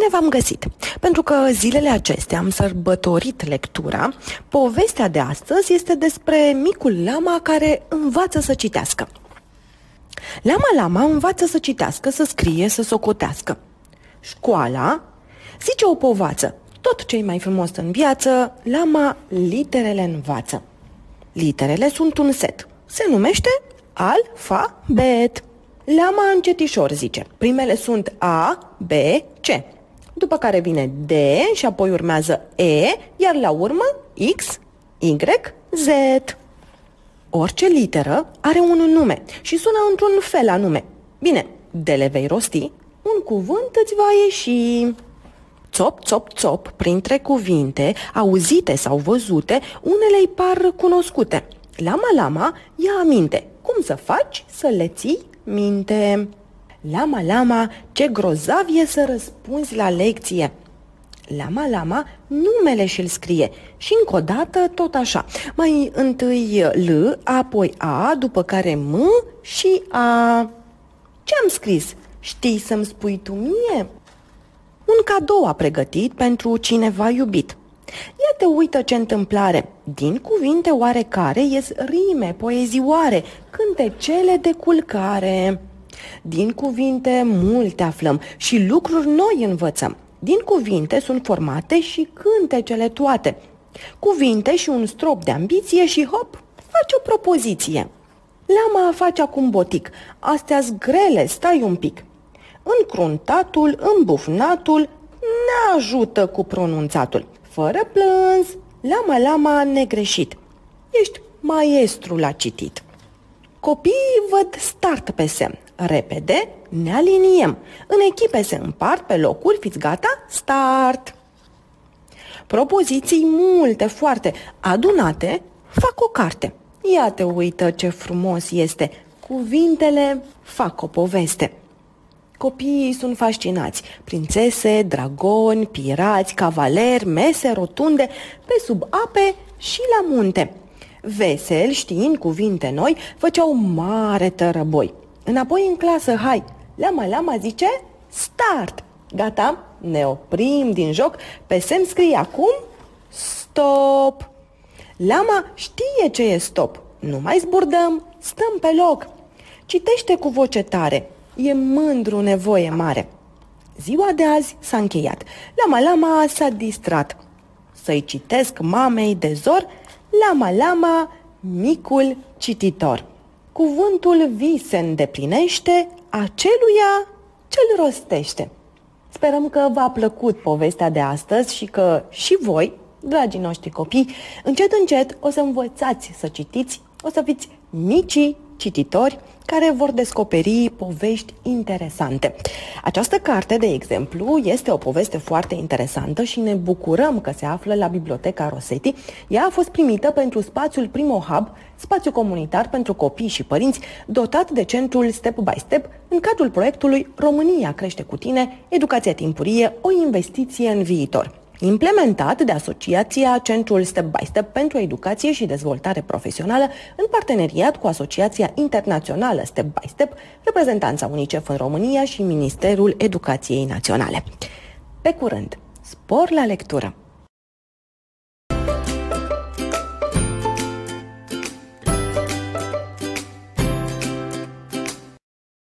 Bine v-am găsit! Pentru că zilele acestea am sărbătorit lectura, povestea de astăzi este despre micul lama care învață să citească. Lama Lama învață să citească, să scrie, să socotească. Școala, zice o povață, tot ce mai frumos în viață, Lama literele învață. Literele sunt un set. Se numește alfabet. Lama încetișor, zice. Primele sunt A, B, C. După care vine D și apoi urmează E, iar la urmă X, Y, Z. Orice literă are un nume și sună într-un fel anume. Bine, de le vei rosti, un cuvânt îți va ieși. Țop, țop, țop, printre cuvinte, auzite sau văzute, unele îi par cunoscute. Lama, lama, ia aminte. Cum să faci să le ții minte? Lama, lama, ce grozav e să răspunzi la lecție. Lama, lama, numele și-l scrie. Și încă o dată tot așa. Mai întâi L, apoi A, după care M și A. Ce am scris? Știi să-mi spui tu mie? Un cadou a pregătit pentru cineva iubit. Ia te uită ce întâmplare. Din cuvinte oarecare ies rime, poezioare, cântecele de culcare. Din cuvinte multe aflăm și lucruri noi învățăm. Din cuvinte sunt formate și cântecele toate. Cuvinte și un strop de ambiție și hop, faci o propoziție. Lama face acum botic. Astea grele, stai un pic. Încruntatul, îmbufnatul, ne ajută cu pronunțatul. Fără plâns, lama, lama, negreșit. Ești maestru la citit. Copiii văd start pe semn. Repede ne aliniem. În echipe se împart pe locuri, fiți gata? Start! Propoziții multe, foarte adunate, fac o carte. Ia te uită ce frumos este. Cuvintele fac o poveste. Copiii sunt fascinați. Prințese, dragoni, pirați, cavaleri, mese rotunde, pe sub ape și la munte. Vesel, știind cuvinte noi, făceau mare tărăboi. Înapoi în clasă, hai! Lama, lama zice, start! Gata, ne oprim din joc, pe semn scrie acum, stop! Lama știe ce e stop, nu mai zburdăm, stăm pe loc. Citește cu voce tare, e mândru nevoie mare. Ziua de azi s-a încheiat. Lama Lama s-a distrat. Să-i citesc mamei de zor, Lama Lama, micul cititor. Cuvântul vi se îndeplinește aceluia ce-l rostește. Sperăm că v-a plăcut povestea de astăzi și că și voi, dragii noștri copii, încet încet o să învățați să citiți, o să fiți micii cititori care vor descoperi povești interesante. Această carte, de exemplu, este o poveste foarte interesantă și ne bucurăm că se află la Biblioteca Rosetti. Ea a fost primită pentru spațiul Primo Hub, spațiu comunitar pentru copii și părinți, dotat de centrul Step by Step în cadrul proiectului România crește cu tine, educația timpurie, o investiție în viitor implementat de Asociația Centrul Step by Step pentru Educație și Dezvoltare Profesională în parteneriat cu Asociația Internațională Step by Step, reprezentanța UNICEF în România și Ministerul Educației Naționale. Pe curând, spor la lectură!